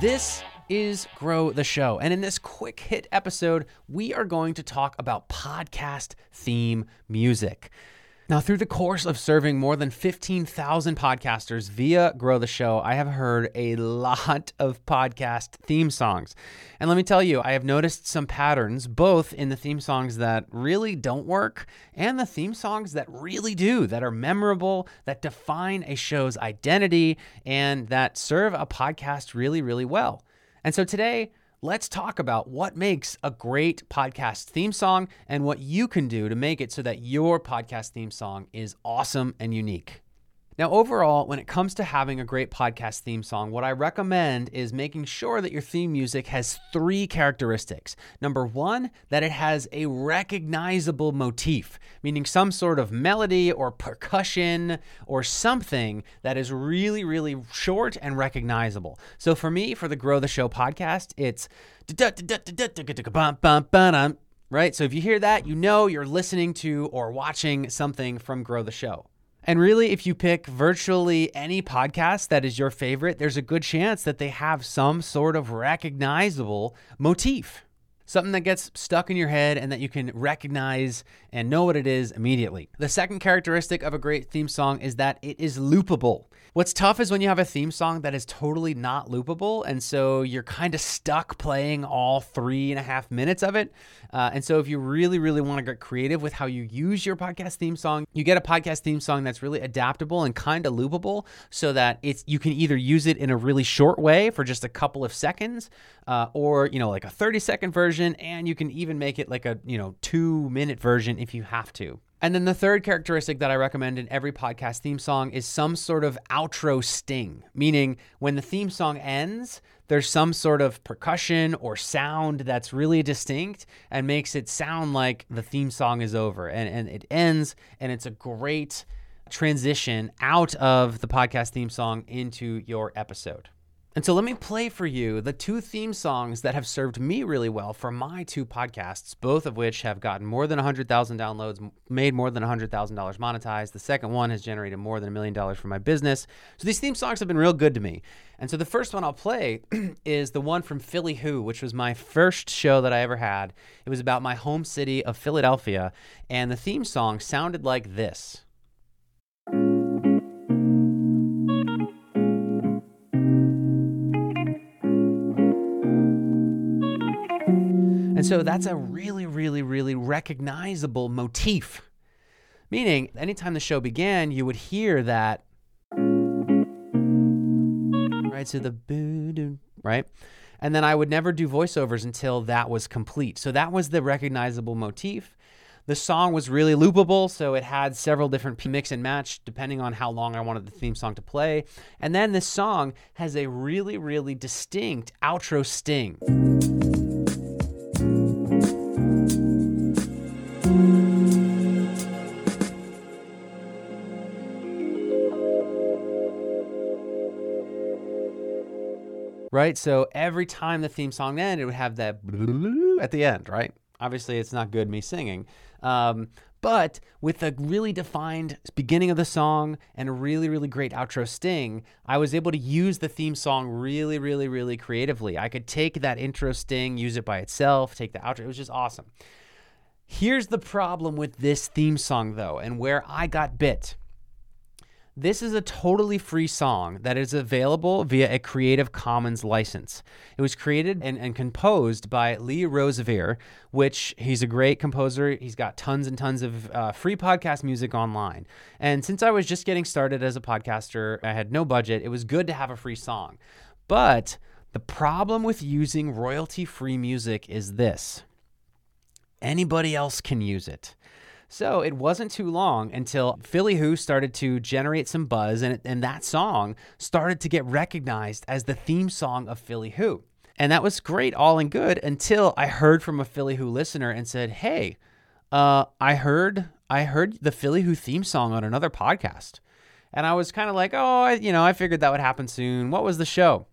This is Grow the Show. And in this quick hit episode, we are going to talk about podcast theme music. Now, through the course of serving more than 15,000 podcasters via Grow the Show, I have heard a lot of podcast theme songs. And let me tell you, I have noticed some patterns both in the theme songs that really don't work and the theme songs that really do, that are memorable, that define a show's identity, and that serve a podcast really, really well. And so today, let's talk about what makes a great podcast theme song and what you can do to make it so that your podcast theme song is awesome and unique. Now, overall, when it comes to having a great podcast theme song, what I recommend is making sure that your theme music has three characteristics. Number one, that it has a recognizable motif, meaning some sort of melody or percussion or something that is really, really short and recognizable. So for me, for the Grow the Show podcast, it's right? So if you hear that, you know you're listening to or watching something from Grow the Show. And really, if you pick virtually any podcast that is your favorite, there's a good chance that they have some sort of recognizable motif, something that gets stuck in your head and that you can recognize and know what it is immediately. The second characteristic of a great theme song is that it is loopable. What's tough is when you have a theme song that is totally not loopable, and so you're kind of stuck playing all three and a half minutes of it. Uh, and so, if you really, really want to get creative with how you use your podcast theme song, you get a podcast theme song that's really adaptable and kind of loopable, so that it's you can either use it in a really short way for just a couple of seconds, uh, or you know, like a 30 second version, and you can even make it like a you know two minute version if you have to. And then the third characteristic that I recommend in every podcast theme song is some sort of outro sting, meaning when the theme song ends, there's some sort of percussion or sound that's really distinct and makes it sound like the theme song is over and, and it ends and it's a great transition out of the podcast theme song into your episode. And so let me play for you the two theme songs that have served me really well for my two podcasts, both of which have gotten more than 100,000 downloads, made more than $100,000 monetized. The second one has generated more than a million dollars for my business. So these theme songs have been real good to me. And so the first one I'll play is the one from Philly Who, which was my first show that I ever had. It was about my home city of Philadelphia. And the theme song sounded like this. So that's a really, really, really recognizable motif. Meaning, anytime the show began, you would hear that. Right? So the boo right? And then I would never do voiceovers until that was complete. So that was the recognizable motif. The song was really loopable, so it had several different mix and match depending on how long I wanted the theme song to play. And then this song has a really, really distinct outro sting. Right? So every time the theme song ended, it would have that at the end, right? Obviously, it's not good me singing. Um, but with a really defined beginning of the song and a really, really great outro sting, I was able to use the theme song really, really, really creatively. I could take that intro sting, use it by itself, take the outro. It was just awesome. Here's the problem with this theme song, though, and where I got bit. This is a totally free song that is available via a Creative Commons license. It was created and, and composed by Lee Rosevere, which he's a great composer. He's got tons and tons of uh, free podcast music online. And since I was just getting started as a podcaster, I had no budget, it was good to have a free song. But the problem with using royalty free music is this anybody else can use it. So it wasn't too long until Philly Who started to generate some buzz, and, and that song started to get recognized as the theme song of Philly Who. And that was great, all and good, until I heard from a Philly Who listener and said, "Hey, uh, I heard I heard the Philly Who theme song on another podcast," and I was kind of like, "Oh, I, you know, I figured that would happen soon. What was the show?"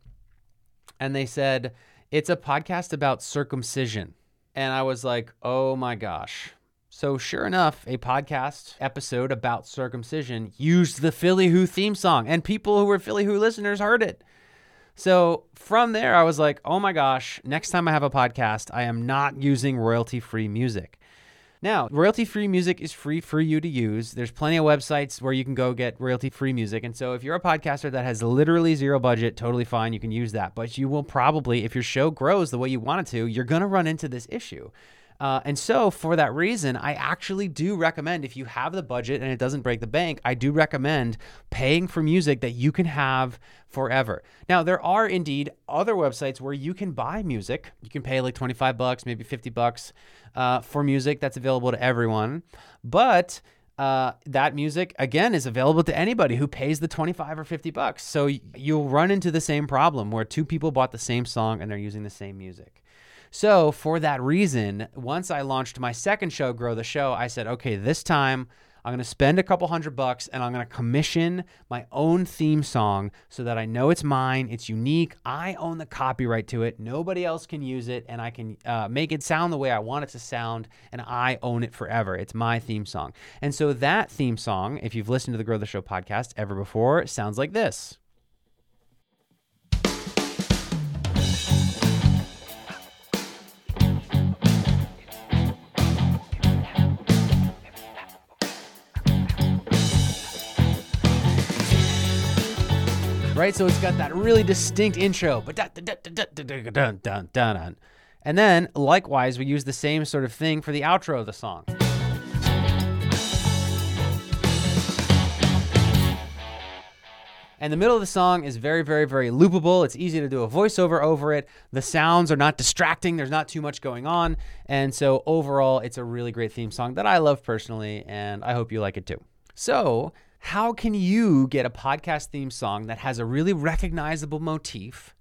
And they said, "It's a podcast about circumcision," and I was like, "Oh my gosh." So, sure enough, a podcast episode about circumcision used the Philly Who theme song, and people who were Philly Who listeners heard it. So from there, I was like, oh my gosh, next time I have a podcast, I am not using royalty free music. Now, royalty free music is free for you to use. There's plenty of websites where you can go get royalty free music. And so, if you're a podcaster that has literally zero budget, totally fine, you can use that. But you will probably, if your show grows the way you want it to, you're going to run into this issue. Uh, and so, for that reason, I actually do recommend if you have the budget and it doesn't break the bank, I do recommend paying for music that you can have forever. Now, there are indeed other websites where you can buy music. You can pay like 25 bucks, maybe 50 bucks uh, for music that's available to everyone. But uh, that music again is available to anybody who pays the 25 or 50 bucks. So you'll run into the same problem where two people bought the same song and they're using the same music. So, for that reason, once I launched my second show, Grow the Show, I said, okay, this time I'm going to spend a couple hundred bucks and I'm going to commission my own theme song so that I know it's mine, it's unique. I own the copyright to it. Nobody else can use it, and I can uh, make it sound the way I want it to sound, and I own it forever. It's my theme song. And so, that theme song, if you've listened to the Grow the Show podcast ever before, sounds like this. Right? So it's got that really distinct intro, and then likewise we use the same sort of thing for the outro of the song. And the middle of the song is very, very, very loopable. It's easy to do a voiceover over it. The sounds are not distracting, there's not too much going on. And so, overall, it's a really great theme song that I love personally, and I hope you like it too. So, how can you get a podcast theme song that has a really recognizable motif,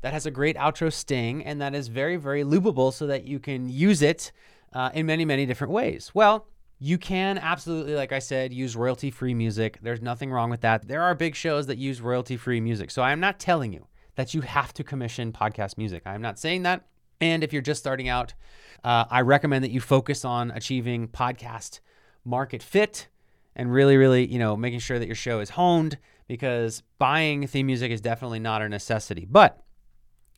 that has a great outro sting, and that is very, very loopable so that you can use it uh, in many, many different ways? Well, you can absolutely, like I said, use royalty free music. There's nothing wrong with that. There are big shows that use royalty free music. So I'm not telling you that you have to commission podcast music. I'm not saying that. And if you're just starting out, uh, I recommend that you focus on achieving podcast market fit and really, really, you know, making sure that your show is honed because buying theme music is definitely not a necessity. But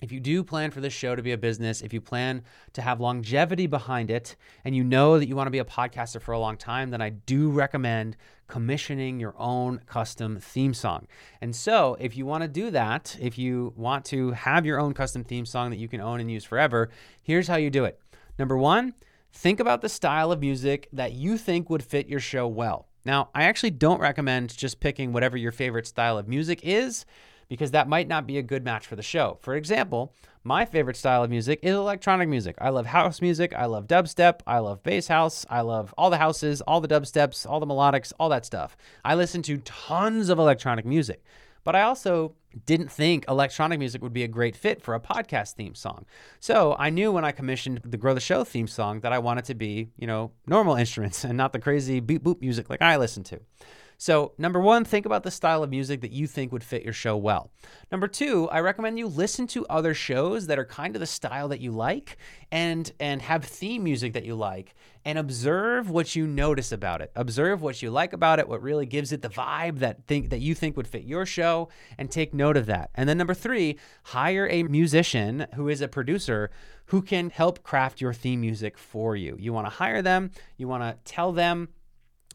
if you do plan for this show to be a business, if you plan to have longevity behind it, and you know that you want to be a podcaster for a long time, then I do recommend commissioning your own custom theme song. And so, if you want to do that, if you want to have your own custom theme song that you can own and use forever, here's how you do it. Number one, think about the style of music that you think would fit your show well. Now, I actually don't recommend just picking whatever your favorite style of music is because that might not be a good match for the show. For example, my favorite style of music is electronic music. I love house music, I love dubstep, I love bass house, I love all the houses, all the dubsteps, all the melodics, all that stuff. I listen to tons of electronic music. But I also didn't think electronic music would be a great fit for a podcast theme song. So I knew when I commissioned the Grow the Show theme song that I wanted to be, you know, normal instruments and not the crazy beep boop music like I listen to. So, number one, think about the style of music that you think would fit your show well. Number two, I recommend you listen to other shows that are kind of the style that you like and and have theme music that you like and observe what you notice about it. Observe what you like about it, what really gives it the vibe that think that you think would fit your show and take note of that. And then number 3, hire a musician who is a producer who can help craft your theme music for you. You want to hire them, you want to tell them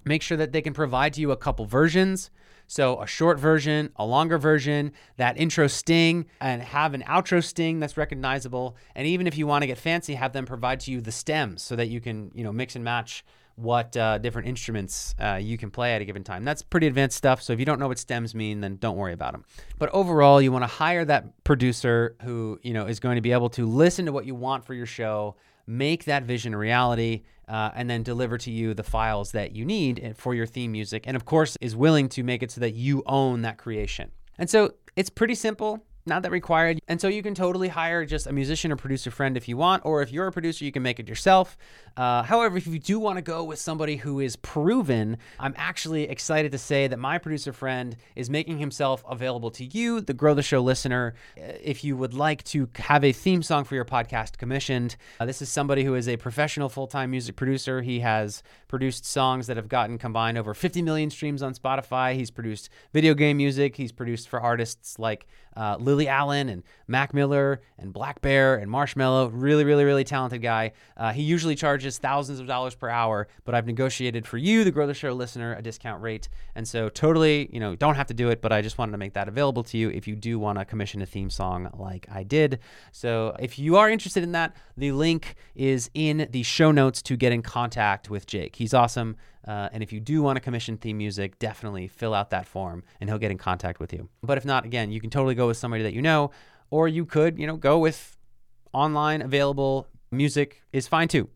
Make sure that they can provide to you a couple versions. So, a short version, a longer version, that intro sting, and have an outro sting that's recognizable. And even if you want to get fancy, have them provide to you the stems so that you can, you know, mix and match what uh, different instruments uh, you can play at a given time. That's pretty advanced stuff. So if you don't know what stems mean, then don't worry about them. But overall, you want to hire that producer who you know is going to be able to listen to what you want for your show, make that vision a reality, uh, and then deliver to you the files that you need for your theme music. And of course, is willing to make it so that you own that creation. And so it's pretty simple not that required. And so you can totally hire just a musician or producer friend if you want, or if you're a producer, you can make it yourself. Uh, however, if you do want to go with somebody who is proven, I'm actually excited to say that my producer friend is making himself available to you, the Grow the Show listener. Uh, if you would like to have a theme song for your podcast commissioned, uh, this is somebody who is a professional full time music producer. He has produced songs that have gotten combined over 50 million streams on Spotify. He's produced video game music. He's produced for artists like uh, Lily Allen and Mac Miller and Blackbear and Marshmello. Really, really, really talented guy. Uh, he usually charges thousands of dollars per hour, but I've negotiated for you, the Grow the Show listener, a discount rate. And so, totally, you know, don't have to do it, but I just wanted to make that available to you if you do want to commission a theme song like I did. So, if you are interested in that, the link is in the show notes to get in contact with Jake. He's awesome. Uh, and if you do want to commission theme music, definitely fill out that form and he'll get in contact with you. But if not, again, you can totally go with somebody that you know, or you could, you know, go with online available music is fine too.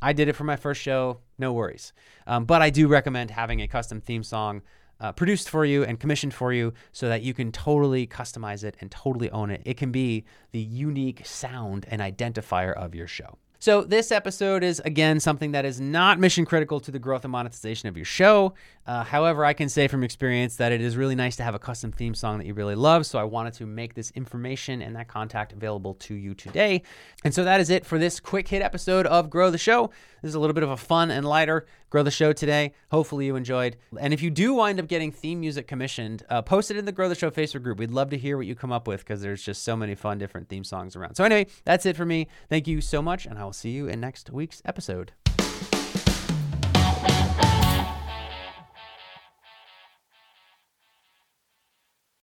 I did it for my first show, no worries. Um, but I do recommend having a custom theme song uh, produced for you and commissioned for you so that you can totally customize it and totally own it. It can be the unique sound and identifier of your show. So, this episode is again something that is not mission critical to the growth and monetization of your show. Uh, however, I can say from experience that it is really nice to have a custom theme song that you really love. So, I wanted to make this information and that contact available to you today. And so, that is it for this quick hit episode of Grow the Show. This is a little bit of a fun and lighter Grow the Show today. Hopefully, you enjoyed. And if you do wind up getting theme music commissioned, uh, post it in the Grow the Show Facebook group. We'd love to hear what you come up with because there's just so many fun different theme songs around. So, anyway, that's it for me. Thank you so much, and I will see you in next week's episode.